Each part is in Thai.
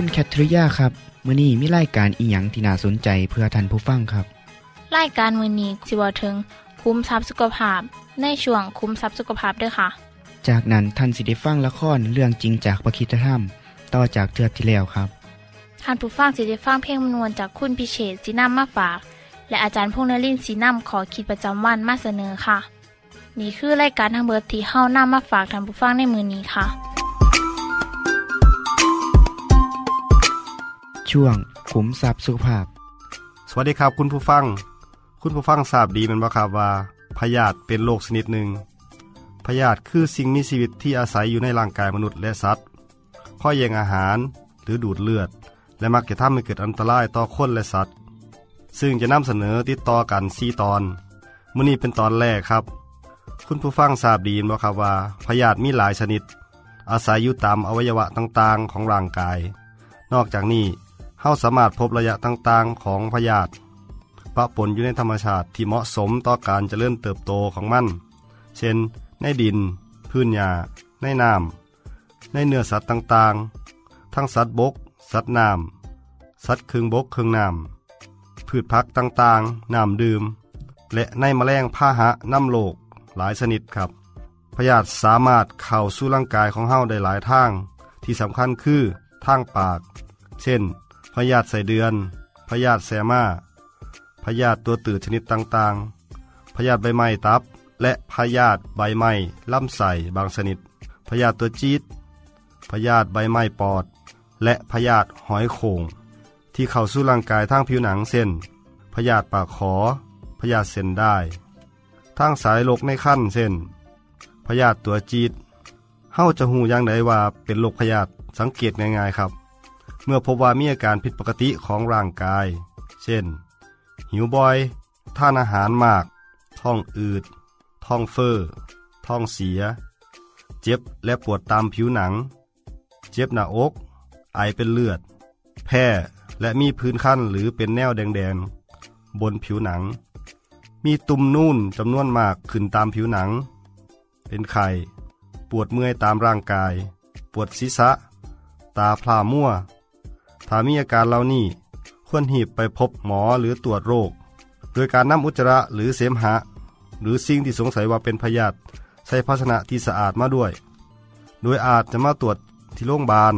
คุณแคทริยาครับมื้อนี้มีรายการอีหยังที่น่าสนใจเพื่อท่านผู้ฟังครับรายการมือนี้สิเวาถึงคุ้มทรัพย์สุขภาพในช่วงคุ้มทรัพย์สุขภาพด้วยค่ะ จากนั้นท่านสิได้ฟังละครเรื่องจริงจากประคีตธรรม ต่อจากเทือกที่แล้วครับท่านผู้ฟังสิได้ฟังเพลงมนวนจากคุณพิเชษสีน้ำมาฝาก และอาจารย์พงษ์นรินทร์สีน้ำขอขีดประจำวันมาเสนอค่ะ นี่คือรายการทางเบอร์ที่เฮ้าน้ามาฝากท่านผู้ฟังในมือนี้ค่ะ ช่วงขุมทรัพย์สุขภาพ สวัสดีครับคุณผู้ฟัง คุณผู้ฟังทราบดีแมันบ่ครับว่าพยาธิเป็นโรคชนิดหนึ่งพยาธิคือสิ่งมีชีวิตที่อาศัยอยู่ในร่างกายมนุษย์และสัตว์ข้อแย่งอาหารหรือดูดเลือด และมักจะทำให้เกิดอันตรายต่อคนและสัตว์ ซึ่งจะนำเสนอติดต่อกัน4ตอนมื้อนี้เป็นตอนแรกครับ คุณผู้ฟังทราบดีม่นบ่ครับว่าพยาธิมีหลายชนิด อาศัยอยู่ตามอวัยวะต่างๆของร่างกาย นอกจากนี้ เฮาสามารถพบระยะต่างๆของพยาธิปะปนอยู่ในธรรมชาติที่เหมาะสมต่อการเจริญเติบโตของมัน เช่น ในดิน พื้นหญ้าในน้ำในเนื้อสัตว์ต่างๆ ทั้งสัตว์บก สัตว์น้ำสัตว์ครึ่งบกครึ่งน้ำพืชพักต่างๆ น้ำดื่ม และในแมลงพาหะน้ำโลกหลายชนิดครับ พยาธิสามารถเข้าสู่ร่างกายของเฮาได้หลายทาง ที่สำคัญคือทางปาก เช่น ยาธิใส่เดือน พยาธิแซมาพยาธิตัวตืดชนิดต่างๆ พยาธิใบไม้ตับ และพยาธิใบไม้ลำไส้บางชนิด พยาธิตัวจีดพยาธิใบไม้ปอด และพยาธิหอยโข่งที่เข้าสู่ร่างกายทางผิวหนังเช่นพยาธิปากขอ พยาธิเส้นได้ทางสายโรคในขั้นเช่นพยาธิตัวจีดเฮาจะหูอย่างไดว่าเป็นโรคพยาธิสังเกตง่ายๆครับ เมื่อพบว่ามีอาการผิดปกติของร่างกาย เช่น หิวบ่อยท่านอาหารมาก ท้องอืด ท้องเฟอ้อ ท้องเสีย เจ็บและปวดตามผิวหนัง เจ็บหน้าอก ไอเป็นเลือด แพ้และมีพื้นคันหรือเป็นแนวแดงๆ บนผิวหนัง มีตุ่มนูนจำนวนมากขึ้นตามผิวหนัง เป็นไข่ ปวดเมื่อยตามร่างกาย ปวดศีรษะ ตาพร่ามัว ถ้ามีอาการเหล่านี้ควรหีบไปพบหมอหรือตรวจโรค โดยการนำอุจจาระหรือเสมหะ หรือสิ่งที่สงสัยว่าเป็นพยาธิใส่ภาชนะที่สะอาดมาด้วย โดยอาจจะมาตรวจที่โรงพยาบาล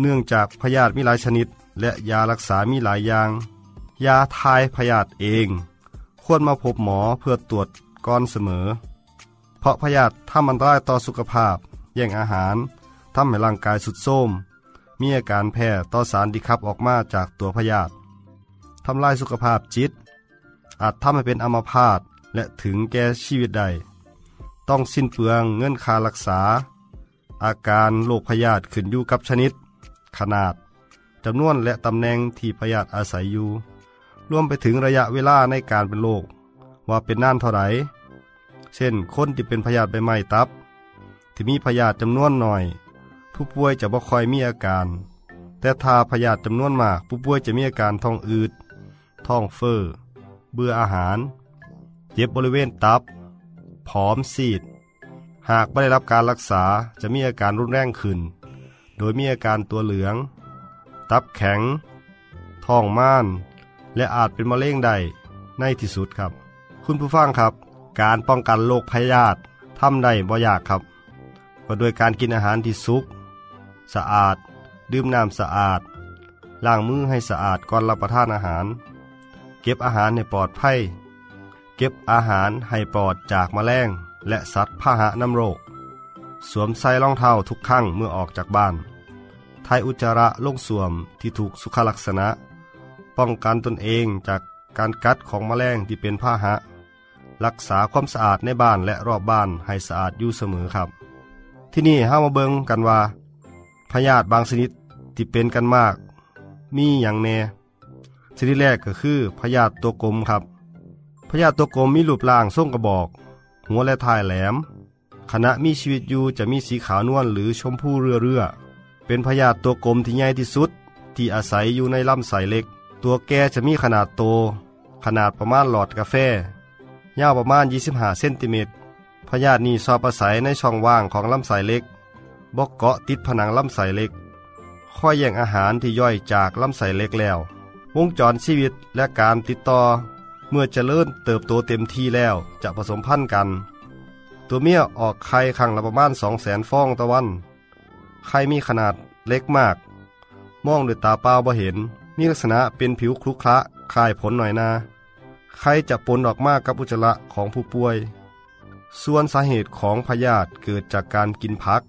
เนื่องจากพยาธิมีหลายชนิด และยารักษามีหลายอย่าง ยาทายพยาธิเอง ควรมาพบหมอเพื่อตรวจก่อนเสมอ เพราะพยาธิทำอันตรายต่อสุขภาพ แย่งอาหารทำให้ร่างกายสุดโทรม มีอาการแพ้ต่อสารที่ขับออกมาจากตัวพยาธิทำลายสุขภาพจิต อาจทำให้เป็นอัมพาตและถึงแก่ชีวิตใด ต้องสิ้นเปลืองเงินค่ารักษา อาการโรคพยาธิขึ้นอยู่กับชนิด ขนาดจำนวนและตำแหน่งที่พยาธิอาศัยอยู่ รวมไปถึงระยะเวลาในการเป็นโรคว่าเป็นนานเท่าไหร่เช่นคนที่เป็นพยาธิใบไม้ตับ ที่มีพยาธิจำนวนหน่อย ผู้ป่วยจะบ่คอยมีอาการ แต่ถ้าพยาธิจำนวนมากผู้ป่วยจะมีอาการท้องอืด ท้องเฟอ้อ เบื่ออาหาร เจ็บบริเวณตับ ผอมซีด หากไม่ได้รับการรักษาจะมีอาการรุนแรงขึ้น โดยมีอาการตัวเหลือง ตับแข็ง ท้องม่าน และอาจเป็นมะเร็งได้ในที่สุดครับ คุณผู้ฟังครับ การป้องกันโรคพยาธิทำได้บ่ยากครับก็โดยการกินอาหารที่สุก สะอาด ดื่มน้ำสะอาด ล้างมือให้สะอาดก่อนรับประทานอาหาร เก็บอาหารให้ปลอดภัย เก็บอาหารให้ปลอดจากแมลงและสัตว์พาหะนำโรค สวมใส่รองเท้าทุกครั้งเมื่อออกจากบ้าน ทายอุจจาระลงสวมที่ถูกสุขลักษณะ ป้องกันตนเองจากการกัดของแมลงที่เป็นพาหะ รักษาความสะอาดในบ้านและรอบบ้านให้สะอาดอยู่เสมอครับ ที่นี่ห้ามาเบิงกันว่า พยาธิบางชนิดที่เป็นกันมาก มีอย่างแน่ชนิดแรกก็คือพยาธิตัวกลมครับ พยาธิตัวกลมมีรูปร่างทรงกระบอก หัวและท้ายแหลม ขณะมีชีวิตอยู่จะมีสีขาวนวลหรือชมพูเรือเรือเป็นพยาธิตัวกลมที่ใหญ่ที่สุด ที่อาศัยอยู่ในลำไส้เล็ก ตัวแกจะมีขนาดโต ขนาดประมาณหลอดกาแฟยาวประมาณ 25 เซนติเมตรพยาธินี้ชอบอาศัยในช่องว่างของลำไส้เล็ก บกเกาะติดผนังลำไส้เล็กค่อยแย่งอาหารที่ย่อยจากลำไส้เล็กแล้ว วงจรชีวิตและการติดต่อ เมื่อเจริญเติบโตเต็มที่แล้วจะผสมพันธุ์กัน ตัวเมียออกไข่ครั้งละประมาณ2 0 0 0 0 0ฟองต่อวัน ไข่มีขนาดเล็กมาก มองด้วยตาเปล่าบ่เห็น มีลักษณะเป็นผิวคลุขระคล้ายผลหน่อยนาไข่จะปนออกมากับอุจจาระของผู้ป่วย ส่วนสาเหตุของพยาธิเกิดจากการกินผัก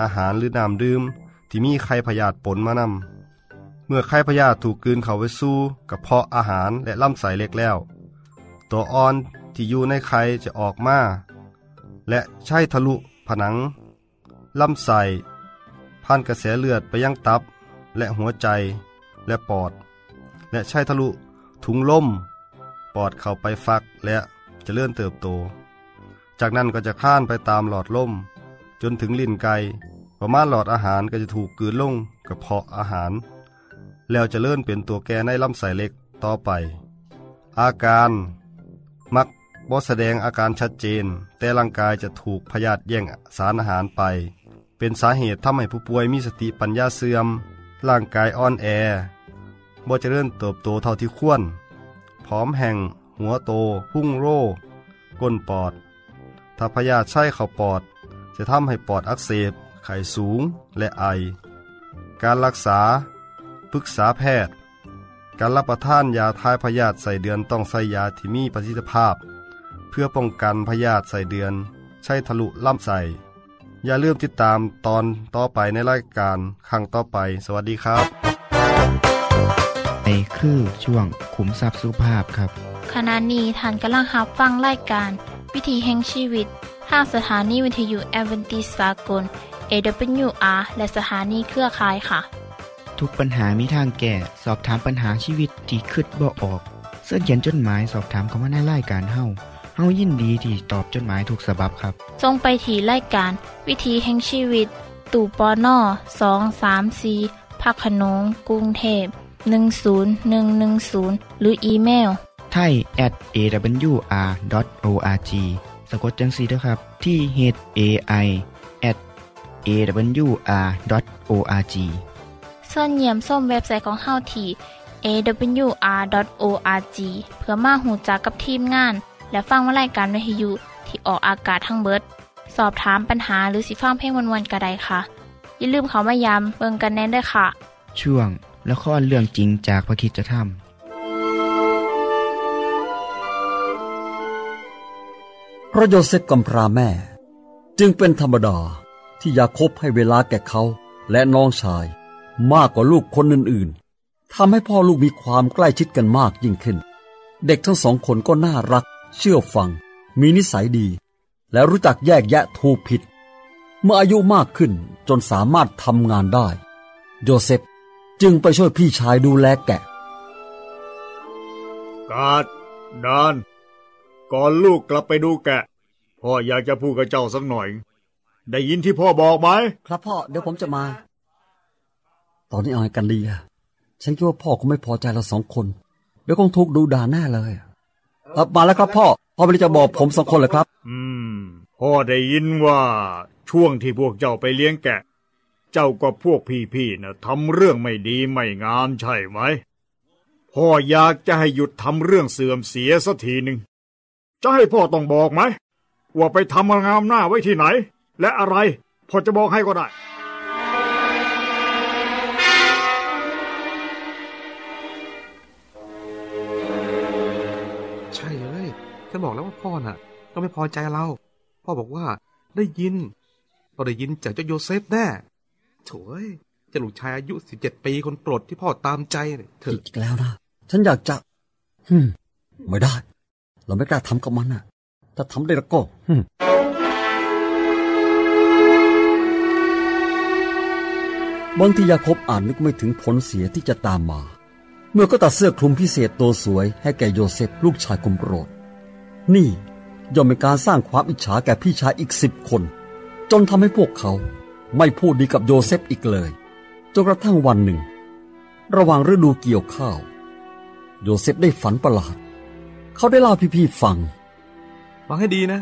อาหารหรือน้ำดื่มที่มีไข่พยาธิปนมานำเมื่อไข่พยาธิถูกกลืนเข้าไปสู่กระเพาะอาหารและลำไส้เล็กแล้ว ตัวอ่อนที่อยู่ในไข่จะออกมาและใช้ทะลุผนังลำไส้ผ่านกระแสเลือดไปยังตับ และหัวใจและปอด และใช้ทะลุถุงลมปอดเข้าไปฟักและจะเลื่อนเติบโต จากนั้นก็จะข้านไปตามหลอดลม จนถึงลิ้นไก่ประมาณหลอดอาหารก็จะถูกกืนลงกระเพาะอาหาร แล้วจะเลื่อนเป็นตัวแกในลำไส้เล็กต่อไป อาการมักบ่แสดงอาการชัดเจน แต่ร่างกายจะถูกพยาธิแย่งสารอาหารไป เป็นสาเหตุทำให้ผู้ป่วยมีสติปัญญาเสื่อม ร่างกายอ่อนแอบ่เจริญเติบโตเท่าที่ควรผอมแห่ง หัวโต พุ่งโรก้นปอด ถ้าพยาธิใช้เข้าปอด จะทำให้ปอดอักเสบ ไข้สูง และไอ การรักษา ปรึกษาแพทย์ การรับประทานยาทายพยาธิใส่เดือนต้องใส่ยาที่มีประสิทธิภาพ เพื่อป้องกันพยาธิใส่เดือน ใช้ทะลุล่ำใส่อย่าลืมติดตามตอนต่อไปในรายการครั้งต่อไป สวัสดีครับ ในคือช่วงขุมทรัพย์สุภาพครับ ขณะนี้ท่านกำลังรับฟังรายการ วิถีแห่งชีวิตทางสถานีวิทยุแอเวนติสากล AWR และสถานีเครือข่ายค่ะ ทุกปัญหามีทางแก้สอบถามปัญหาชีวิตที่คิดบ่ออก เสื้อเขียนจดหมายสอบถามเขามาในรายการเฮาเฮายินดีที่ตอบจดหมายถูกสาบบครับทรงไปถีรายการ วิถีแห่งชีวิต ตู่ปอนอสองสามสีพักขนงกรุงเทพ 10110 หรืออีเมล ไทย at awr.org สะกดจังสีด้วยครับ ที่ h a i at awr.org ส่วนเยี่ยมส้มเว็บไซต์ของเฮาที่ awr.org เพื่อมาหูจักกับทีมงาน และฟังวารายการวิทยุที่ออกอากาศทั้งเบิด สอบถามปัญหาหรือสิฟังเพลงวนๆกระไดค่ะ อย่าลืมเขามายามเบิงกันแน่นด้วยค่ะ ช่วงละครเรื่องจริงจากพระคิดจะท พระโยเซฟกำพร้าแม่ จึงเป็นธรรมดาที่ยาคบให้เวลาแก่เขาและน้องชายมากกว่าลูกคนอื่นๆทำให้พ่อลูกมีความใกล้ชิดกันมากยิ่งขึ้น เด็กทั้งสองคนก็น่ารัก เชื่อฟัง มีนิสัยดี และรู้จักแยกแยะถูกผิด เมื่ออายุมากขึ้นจนสามารถทำงานได้ โยเซฟจึงไปช่วยพี่ชายดูแลแกะ กาดดาน ก่อนลูกกลับไปดูแกะ พ่ออยากจะพูดกับเจ้าสักหน่อย ได้ยินที่พ่อบอกไหม ครับพ่อ เดี๋ยวผมจะมา ตอนนี้เอาไงกันดีอะฉันคิดว่าพ่อคงไม่พอใจเราสองคน เดี๋ยวคงถูกดูด่าแน่เลยเออมาแล้วครับพ่อ พ่อไม่ได้จะบอกผมสองคนเลยครับ อืม พ่อได้ยินว่าช่วงที่พวกเจ้าไปเลี้ยงแกะ เจ้ากับพวกพี่ๆนะทำเรื่องไม่ดีไม่งามใช่ไหมพ่ออยากจะให้หยุดทำเรื่องเสื่อมเสียสักทีหนึ่ง จะให้พ่อต้องบอกไหมว่าไปทำงามหน้าไว้ที่ไหน และอะไรพ่อจะบอกให้ก็ได้ ใช่เลยฉันบอกแล้วว่าพ่อน่ะ ก็ไม่พอใจเรา พ่อบอกว่าได้ยินเราได้ยินจากเจ้าโยเซฟแน่โถยเจ้าลูกชายอายุสิบเจ็ดปีคนโปรดที่พ่อตามใจเถอะอีกแล้วนะ ฉันอยากจะฮึมไม่ได้ เราไม่กล้าทำกับมันนะถ้าทำได้แล้วก็บางทียาโคบอ่านึกไม่ถึงผลเสียที่จะตามมา เมื่อก็ตัดเสื้อคลุมพิเศษตัวสวยให้แก่โยเซฟลูกชายคนโปรด นี่ย่อมเป็นการสร้างความอิจฉาแก่พี่ชายอีกสิบคน จนทำให้พวกเขาไม่พูดดีกับโยเซฟอีกเลยจนกระทั่งวันหนึ่ง ระหว่างฤดูเกี่ยวข้าว โยเซฟได้ฝันประหลาด เขาได้เล่าให้พี่ๆฟัง ฟังให้ดีนะ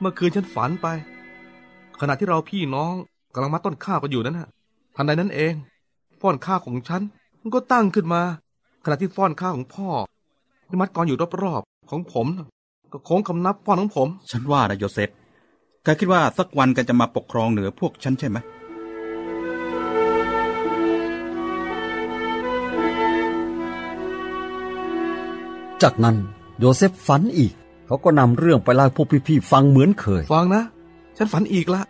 เมื่อคืนฉันฝันไป ขณะที่เราพี่น้องกำลังมัดต้นข้าวกันอยู่นั้นฮะทันใดนั้นเองฟ่อนข้าวของฉันมันก็ตั้งขึ้นมา ขณะที่ฟ่อนข้าวของพวกที่มัดกองอยู่รอบๆของผมน่ะก็โค้งคำนับฟ่อนของผม ฉันว่านะโยเซฟแกคิดว่าสักวันแกจะมาปกครองเหนือพวกฉันใช่ไหม จากนั้นโยเซฟฝันอีก เขาก็นำเรื่องไปเล่าให้พวกพี่ๆฟังเหมือนเคย ฟังนะ ฉันฝันอีกละ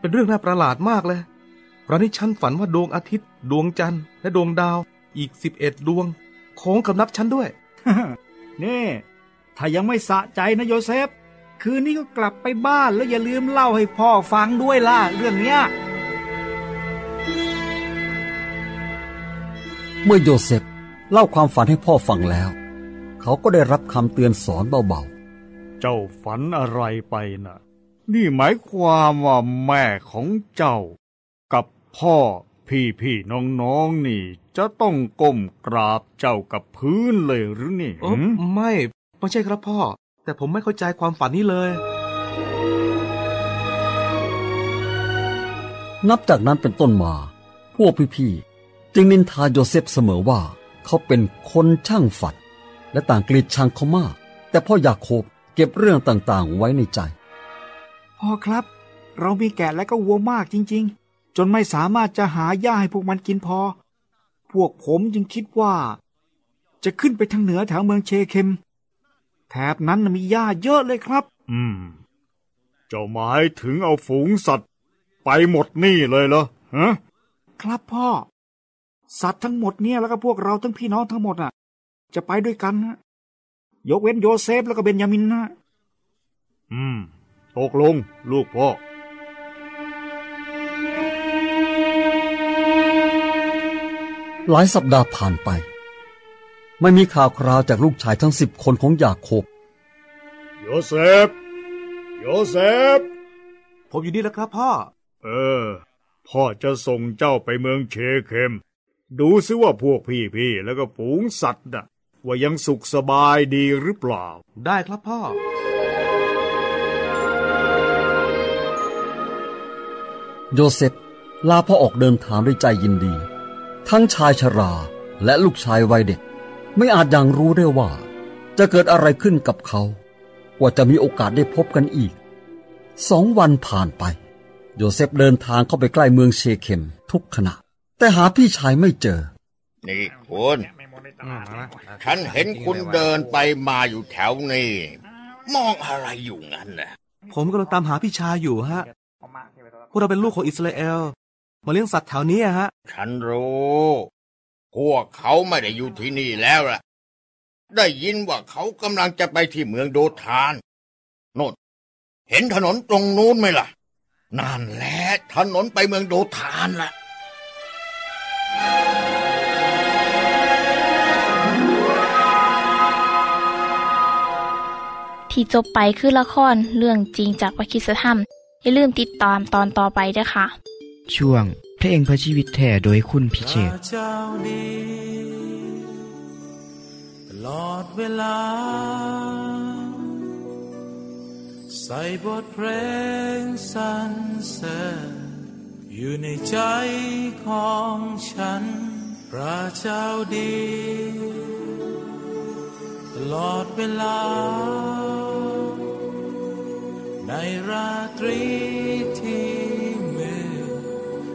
เป็นเรื่องน่าประหลาดมากเลยคราวนี้ฉันฝันว่าดวงอาทิตย์ ดวงจันทร์และดวงดาวอีกสิบเอ็ดดวงโค้งคำนับฉันด้วย นี่ ถ้ายังไม่สะใจนะโยเซฟ คืนนี้ก็กลับไปบ้านแล้วอย่าลืมเล่าให้พ่อฟังด้วยล่ะ เรื่องเนี้ย เมื่อโยเซฟเล่าความฝันให้พ่อฟังแล้ว เขาก็ได้รับคำเตือนสอนเบาเจ้าฝันอะไรไปน่ะ นี่หมายความว่าแม่ของเจ้า กับพ่อพี่พี่น้องน้องๆนี่ จะต้องก้มกราบเจ้ากับพื้นเลยหรือนี่โอ้หืมไม่ไม่ใช่ครับพ่อ แต่ผมไม่เข้าใจความฝันนี้เลยๆนับจากนั้นเป็นต้นมา พวกพี่ๆจึงนินทาโยเซฟเสมอว่า เขาเป็นคนช่างฝัน และต่างเกลียดชังเขามาก แต่พ่อยาโคบเก็บเรื่องต่างๆ ไว้ในใจ พ่อครับ เรามีแกะและก็วัวมากจริง ๆ จนไม่สามารถจะหาหญ้าให้พวกมันกินพอ พวกผมจึงคิดว่า จะขึ้นไปทางเหนือแถวเมืองเชเคมแถบนั้นน่ะมีหญ้าเยอะเลยครับ อืม เจ้าหมายถึงเอาฝูงสัตว์ไปหมดนี่เลยเหรอฮะครับพ่อ สัตว์ทั้งหมดเนี่ยแล้วก็พวกเราทั้งพี่น้องทั้งหมดอะ จะไปด้วยกันนะยกเว้นโยเซฟแล้วก็เบนยามินนะอืมตกลง ลูกพ่อ หลายสัปดาห์ผ่านไป ไม่มีข่าวคราวจากลูกชายทั้งสิบคนของยาโคบ โยเซฟ โยเซฟ ผมอยู่นี่แล้วครับพ่อ เออ พ่อจะส่งเจ้าไปเมืองเชเคม ดูซิว่าพวกพี่ๆแล้วก็ฝูงสัตว์น่ะ ว่ายังสุขสบายดีหรือเปล่า ได้ครับพ่อ โยเซฟลาพ่อออกเดินทางด้วยใจยินดี ทั้งชายชราและลูกชายวัยเด็ก ไม่อาจยังรู้ได้ว่า จะเกิดอะไรขึ้นกับเขากว่าจะมีโอกาสได้พบกันอีก สองวันผ่านไป โยเซฟเดินทางเข้าไปใกล้เมืองเชเคมทุกขณะ แต่หาพี่ชายไม่เจอ นี่คุณ ฉันเห็นคุณเดินไปมาอยู่แถวนี้มองอะไรอยู่งั้นน่ะผมกำลังตามหาพี่ชายอยู่ฮะ พวกเราเป็นลูกของอิสราเอล มาเลี้ยงสัตว์แถวนี้อะฮะ ฉันรู้ พวกเขาไม่ได้อยู่ที่นี่แล้วล่ะ ได้ยินว่าเขากำลังจะไปที่เมืองโดทาน โน่นเห็นถนนตรงนู้นไหมล่ะ นั่นแหละถนนไปเมืองโดทานล่ะ ที่จบไปคือละครเรื่องจริงจากวิคิสธรรม อย่าลืมติดตามตอนต่อไปด้วยค่ะ ช่วงเพลงพระชีวิตแท่โดยคุณพิเชษเจ้าดีตลอดเวลา ใส่บทเพลงสรรเสริญอยู่ในใจของฉัน พระเจ้าดี ตลอดเวลา ในราตรีที่มื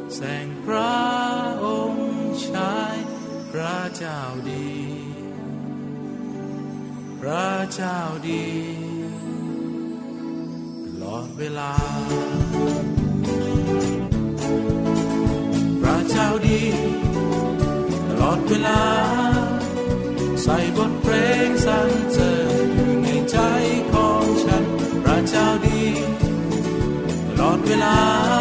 ดแสงพระองค์ชายพระเจ้าดี พระเจ้าดีตลอดเวลา พระเจ้าดี ตลอดเวลา ใส่บท ล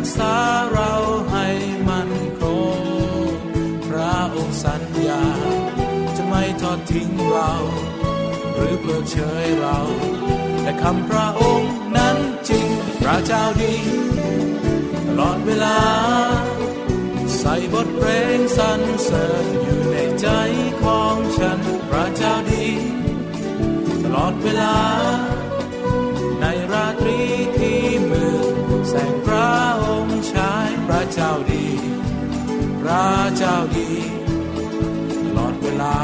รักษาเราให้มันคงพระองค์สัญญา จะไม่ทอดทิ้งเรา หรือเพิกเฉยเรา แต่คำพระองค์นั้นจริง พระเจ้าดีตลอดเวลา ใส่บทเพลงสรรเสริญอยู่ในใจของฉัน พระเจ้าดี ตลอดเวลา ในราตรีที่มืดแสงพระ เจ้าดี พระเจ้าดีตลอดเวลา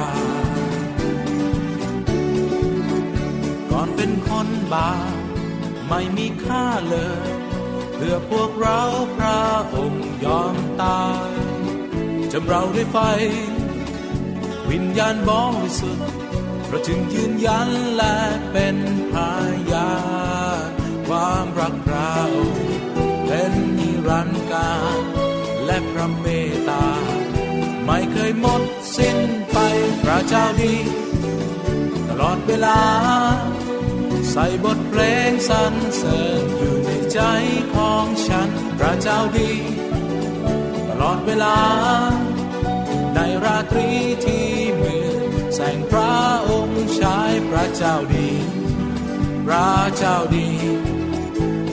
ก่อนเป็นคนบาปไม่มีค่าเลย เพื่อพวกเราพระองค์ยอมตายจำเราด้วยไฟ วิญญาณบริสุทธิ์เราจึงยืนยันและเป็นพยานความรักเราเป็นนิ รันการและพระเมตตา ไม่เคยหมดสิ้นไปพระเจ้าดี ตลอดเวลา ใส่บทเพลงสรรเสริญอยู่ในใจของฉันพระเจ้าดี ตลอดเวลา ในราตรีที่มืดแสงพระองค์ชายพระเจ้าดี พระเจ้าดี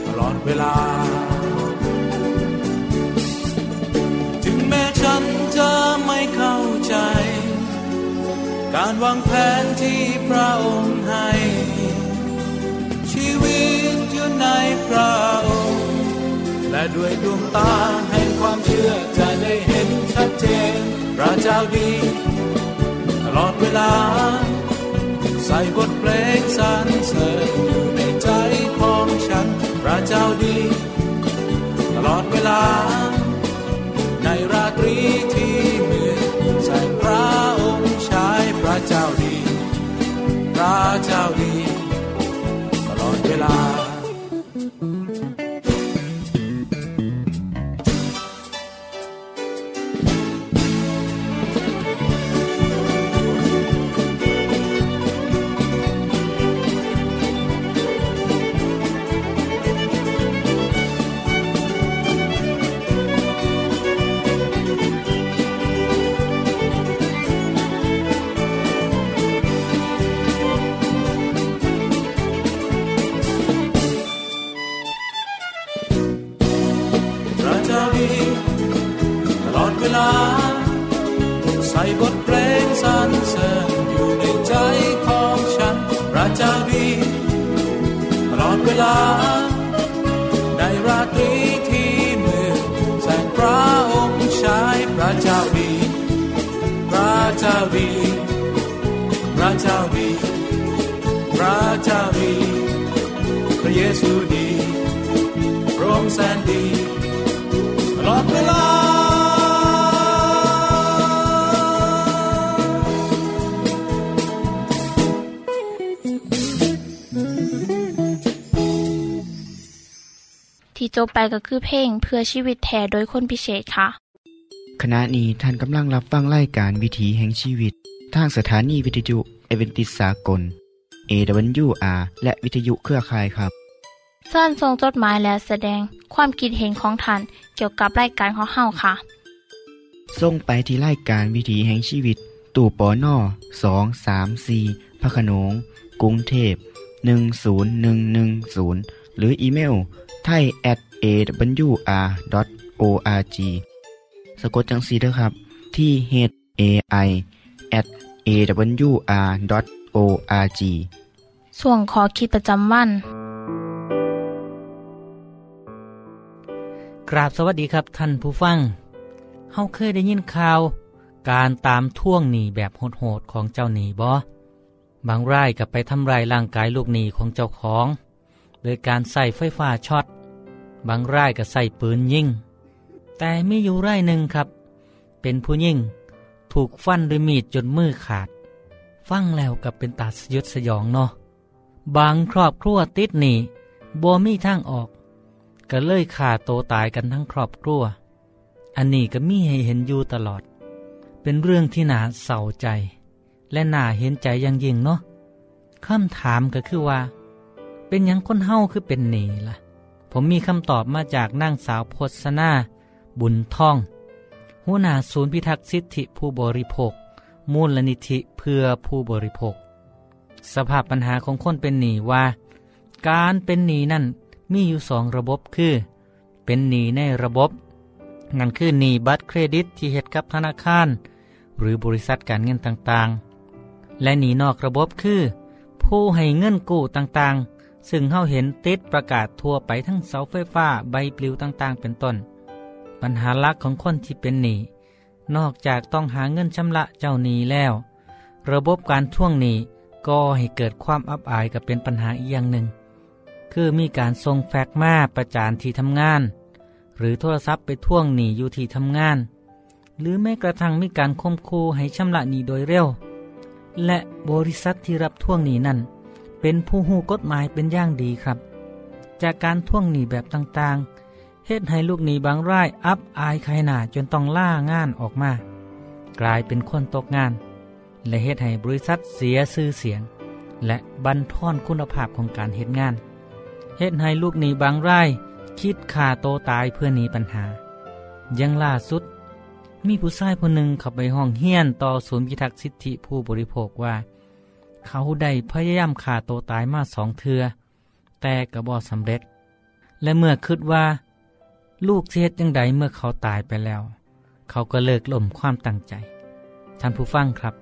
ตลอดเวลา ฉันจะไม่เข้าใจ การวางแผนที่พระองค์ให้ ชีวิตอยู่ในพระองค์ และด้วยดวงตาแห่งความเชื่อจะได้เห็นชัดเจนพระเจ้าดี ตลอดเวลา ใส่บทเพลงสรรเสริญอยู่ในใจของฉันพระเจ้าดี ตลอดเวลา นพระเจ้าดีตลอดเวลา ในราตรีที่มืดแสงพระองค์ชายพระเจ้าดีพระเจ้าดีพระเจ้าดีพระเจ้าดีพระเยซูดีพระองค์แสนดี จบไปก็คือเพลงเพื่อชีวิตแทนโดยคนพิเศษค่ะ ขณะนี้ท่านกำลังรับฟังรายการวิถีแห่งชีวิต ทางสถานีวิทยุเอเวนติสากล AWR และวิทยุเครือข่ายครับเส้นทรงจดหมายและแสดงความคิดเห็นของท่านเกี่ยวกับรายการของเฮาค่ะส่งไปที่รายการวิถีแห่งชีวิต ตู่ปอน่อสองสามสี่พระโขนงกรุงเทพ10110 หรืออีเมล ไทย at awr.org สะกดจังสีด้วยครับ ที่ h a i at awr.org ส่วงขอคิดประจำวัน กราบสวัสดีครับท่านผู้ฟังเฮาเคยได้ยินข่าว การตามท่วงหนีแบบโหดๆของเจ้าหนีบ่บางรายกับไปทำลายร่างกายลูกหนีของเจ้าของ โดยการใส่ไฟฟ้าช็อต บางรายก็ใส่ปืนยิง แต่ไมีอยู่ไรายหนึ่งครับ เป็นผู้ยิงถูกฟันด้วยมีดจนมือขาด ฟังแล้วกับเป็นตาสยดสยองเนาะ บางครอบครัวติดหนีบ่มีทางออก ก็เลยฆ่าโตตายกันทั้งครอบครัว อันนี้ก็มีให้เห็นอยู่ตลอด เป็นเรื่องที่น่าเศร้าใจ และน่าเห็นใจอย่างยิ่งเนาะคำถามก็คือว่า เป็นยังคนเฮาคือเป็นหนีล่ะ ผมมีคำตอบมาจากนางสาวพศนาบุญท่องหัวหน้าศูนย์พิทักษ์สิทธิผู้บริโภค มูลนิธิเพื่อผู้บริโภค สภาพปัญหาของคนเป็นหนี้ว่า การเป็นหนี้นั่นมีอยู่สองระบบคือ เป็นหนี้ในระบบนั่นคือหนี้บัตรเครดิตที่เฮ็ดกับธนาคาร หรือบริษัทการเงินต่างๆ และหนี้นอกระบบคือ ผู้ให้เงินกู้ต่าง ซึ่งเฮาเห็นติดประกาศทั่วไปทั้งเสาไฟฟ้าใบปลิวต่างๆ เป็นต้น ปัญหาหลักของคนที่เป็นหนี้นอกจากต้องหาเงินชำระเจ้าหนี้แล้ว ระบบการท่วงหนี้ก็ให้เกิดความอับอายกับเป็นปัญหาอีกอย่างหนึ่ง คือมีการส่งแฟกซ์มาประจานที่ทำงาน หรือโทรศัพท์ไปท่วงหนี้อยู่ที่ทำงาน หรือแม้กระทั่งมีการคมคูให้ชำระหนี้โดยเร็ว และบริษัทที่รับท่วงหนี้นั้น เป็นผู้หูกฎหมายเป็นอย่างดีครับ จากการท่วงหนี้แบบต่างๆเฮ็ดให้ลูกหนี้บางรายอับอายใครหนาจนต้องล่างานออกมา กลายเป็นคนตกงาน และเฮ็ดให้บริษัทเสียชื่อเสียง และบันทอนคุณภาพของการเฮ็ดงานเฮ็ดให้ลูกหนี้บางรายคิดฆ่าโตตายเพื่อหนีปัญหา ยังล่าสุด มีผู้ชายคนหนึ่งข้าไปห้องเฮียนต่อศูนย์พิทักษ์สิทธิผู้บริโภคว่า เขาได้พยายามฆ่าโตตายมาสองเทือ แต่กระบอสำเร็จ และเมื่อคิดว่า ลูกเสียจังใดเมื่อเขาตายไปแล้ว เขาก็เลิกล่มความตั้งใจ ท่านผู้ฟังครับ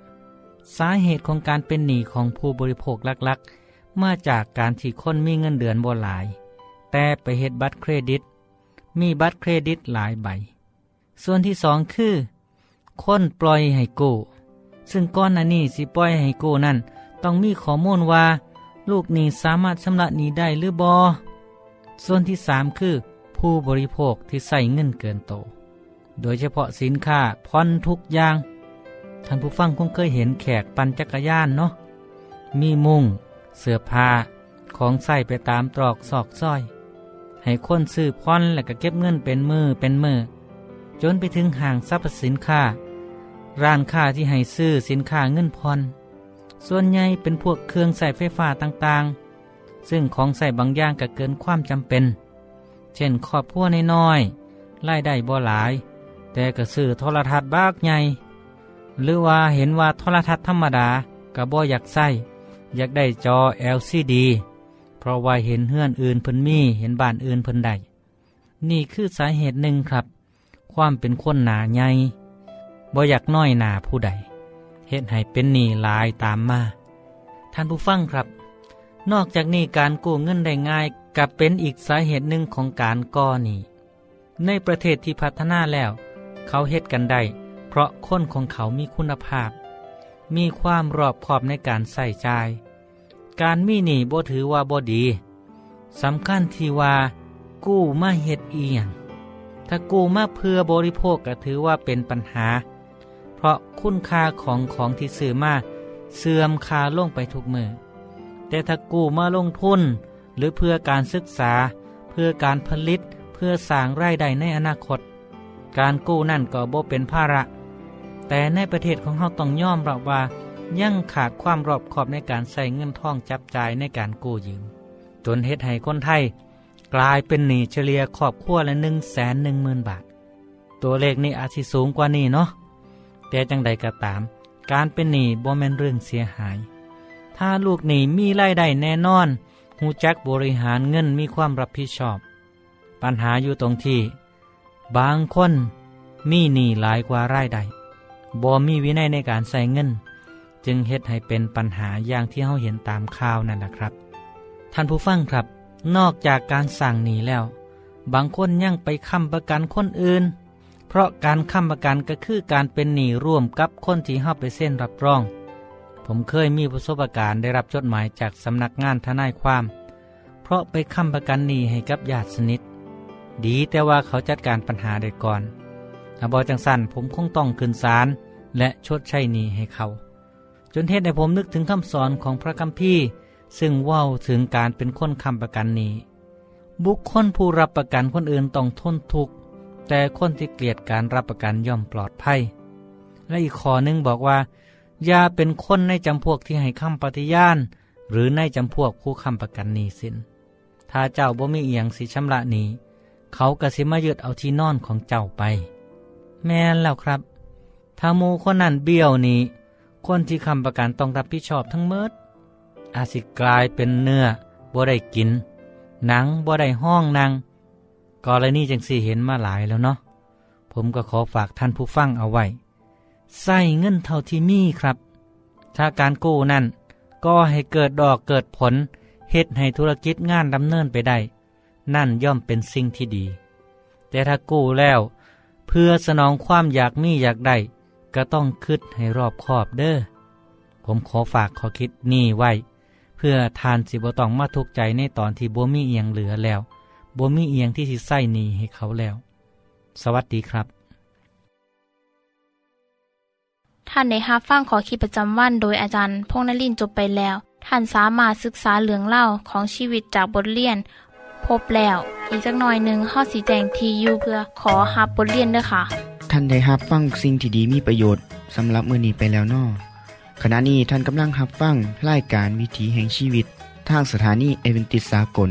สาเหตุของการเป็นหนี้ของผู้บริโภคลักๆมาจากการที่คนมีเงินเดือนบ่หลาย แต่ไปเฮ็ดบัตรเครดิต มีบัตรเครดิตหลายใบ ส่วนที่สองคือ คนปล่อยให้กู้ซึ่งก้อนน้านี้สิปล่อยให้กู้นั่น ต้องมีข้อมูลว่า ลูกหนี้สามารถชำระหนี้ได้หรือบอส่วนที่สามคือ ผู้บริโภคที่ใส่เงินเกินโต โดยเฉพาะสินค้าพอนทุกอย่างท่านผู้ฟังคงเคยเห็นแขกปั่นจักรยานเนาะมีมุงเสื้อผ้าของใส่ไปตามตรอกซอกซ้อย ให้คนซื้อพอนและก็เก็บเงินเป็นมือเป็นมือจนไปถึงห้างสรรพสินค้า ร้านค้าที่ให้ซื้อสินค้าเงินพอน ส่วนใหญ่เป็นพวกเครื่องใส่ไฟฟ้าต่างๆ ซึ่งของใส่บางอย่างก็เกินความจำเป็น เช่นครอบครัวน้อยๆรายได้บ่หลาย แต่ก็ซื้อโทรทัศน์บากใหญ่ หรือว่าเห็นว่าโทรทัศน์ธรรมดาก็บ่อยากใส่อยากได้จอ LCD เพราะว่าเห็นเฮือนอื่นเพิ่นมีเห็นบ้านอื่นเพิ่นได้นี่คือสาเหตุหนึ่งครับ ความเป็นคนหนาใหญ่บ่อยากน้อยหนาผู้ใด เฮ็ดให้เป็นหนี้หลายตามมา ท่านผู้ฟังครับ นอกจากนี้การกู้เงินได้ง่ายกับเป็นอีกสาเหตุหนึ่งของการก่อหนี้ในประเทศที่พัฒนาแล้ว เขาเฮ็ดกันได้เพราะคนของเขามีคุณภาพ มีความรอบคอบในการใส่ใจการมีหนี้บ่ถือว่าบ่ดีสำคัญที่ว่ากู้มาเฮ็ดเอียงถ้ากู้มาเพื่อบริโภคก็ถือว่าเป็นปัญหา เพราะคุณค่าของของที่ซื้อมาเสื่อมค่าลงไปทุกมือ แต่ถ้ากู้มาลงทุน หรือเพื่อการศึกษา เพื่อการผลิต เพื่อสร้างรายได้ในอนาคต การกู้นั่นก็บ่เป็นภาระ แต่ในประเทศของเราต้องยอมรับว่ายังขาดความรอบคอบในการใส่เงินท่องจับจ่ายในการกู้ยืม จนเฮ็ดให้คนไทย กลายเป็นหนี้เฉลี่ยครอบครัวละหนึ่งแสนหนึ่งหมื่นบาท ตัวเลขนี้อาจสิสูงกว่านี้เนาะ แต่จังใดก็ตาม การเป็นหนี้บ่แม่นเรื่องเสียหาย ถ้าลูกหนี้มีรายได้แน่นอนหูจักบริหารเงินมีความรับผิดชอบ ปัญหาอยู่ตรงที่ บางคนมีหนี้หลายกว่ารายได้บ่มีวินัยในการใส่เงิน จึงเฮ็ดให้เป็นปัญหาอย่างที่เฮาเห็นตามข่าวนั่นแหละครับ ท่านผู้ฟังครับ นอกจากการสั่งหนีแล้ว บางคนยังไปค้ำประกันคนอื่น เพราะการค้ำประกันก็คือการเป็นหนี้ร่วมกับคนที่เฮาไปเส้นรับรอง ผมเคยมีประสบการณ์ได้รับจดหมายจากสำนักงานทนายความ เพราะไปค้ำประกันหนี้ให้กับญาติสนิท ดีแต่ว่าเขาจัดการปัญหาได้ก่อนถ้าบอจังสันผมคงต้องขึ้นศาลและชดใช้หนี้ให้เขา จนเทศให้ผมนึกถึงคำสอนของพระคัมภีร์ซึ่งว่าถึงการเป็นคนค้ำประกันหนี้บุคคลผู้รับประกันคนอื่นต้องทนทุกข์ แต่คนที่เกลียดการรับประกันย่อมปลอดภัย และอีกข้อนึงบอกว่า อย่าเป็นคนในจำพวกที่ให้คำปฏิญาณ หรือในจำพวกผู้คำประกันหนี้สิน ถ้าเจ้าบ่มีเอียงสิชำระหนี้ เขากระสิมายึดเอาที่นอนของเจ้าไป แม่นแล้วครับ ถ้ามูคนนั้นเบี้ยวนี้คนที่คำประกันต้องรับผิดชอบทั้งเมิด อาจสิกลายเป็นเนื้อบ่ได้กิน หนังบ่ได้ห้องนาง กรณีจังสี่เห็นมาหลายแล้วเนาะผมก็ขอฝากท่านผู้ฟังเอาไว้ ใส่เงินเท่าที่มีครับ ถ้าการกู้นั่นก็ให้เกิดดอกเกิดผลเฮ็ดให้ธุรกิจงานดำเนินไปได้ นั่นย่อมเป็นสิ่งที่ดี แต่ถ้ากู้แล้ว เพื่อสนองความอยากมีอยากได้ ก็ต้องคิดให้รอบคอบเด้อผมขอฝากขอคิดนี่ไว้ เพื่อทานสิบต้องมาทุกใจในตอนที่บ่มีเอียงเหลือแล้ว บ่มีเอียงที่สิใส่หนีให้เขาแล้ว สวัสดีครับ ท่านในฮับฟังขอคิดประจำวันโดยอาจารย์พงนลินจบไปแล้ว ท่านสามารถศึกษาเหลืองเล่าของชีวิตจากบทเรียน พบแล้ว อีกสักหน่อยหนึ่งข้อสีแจงทียูเพื่อขอฮับบทเรียนด้วยค่ะ ท่านได้รับฟังสิ่งที่ดีมีประโยชน์สำหรับมือนี้ไปแล้วนอขณะนี้ท่านกำลังรับฟังรายการวิถีแห่งชีวิต ทางสถานีเอเวนติสากล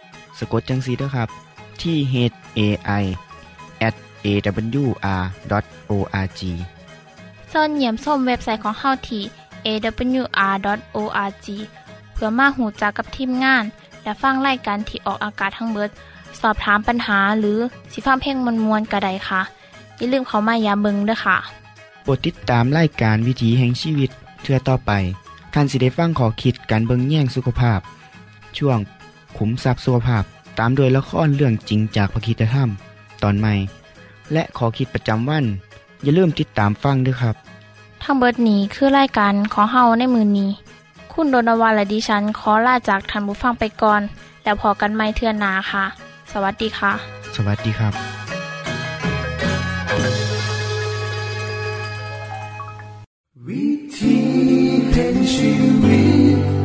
สะกดจังสีด้วยครับ ที่ h a i at awr.org ส่วนเหยี่ยมส้มเว็บไซต์ของเฮาที่ awr.org เพื่อมาหูจักกับทีมงาน และฟังไล่กันที่ออกอากาศทั้งเบิด สอบถามปัญหาหรือสิฟ้าเพ่งมวลมวลกระไดค่ะ อย่าลืมเขามายาเบิงด้วยค่ะโปรดติดตามไล่การวิถีแห่งชีวิตเทือต่อไปท่านสิได้ฟังขอคิดการเบิงแย่งสุขภาพ ช่วง ขุมทรัพย์สุขภาพตามโดยละครเรื่องจริงจากพระคีตธรรม ตอนใหม่ และขอคิดประจำวัน อย่าลืมติดตามฟังด้วยครับ ทั้งเบิดนี้คือรายการของเฮาในมือนนี้ คุณโดนวาและดิฉันขอลาจากทันบุฟังไปก่อน แล้วพอกันไม่เทื่อนนาค่ะ สวัสดีค่ะ สวัสดีครับ วิธีแห่งชีวิต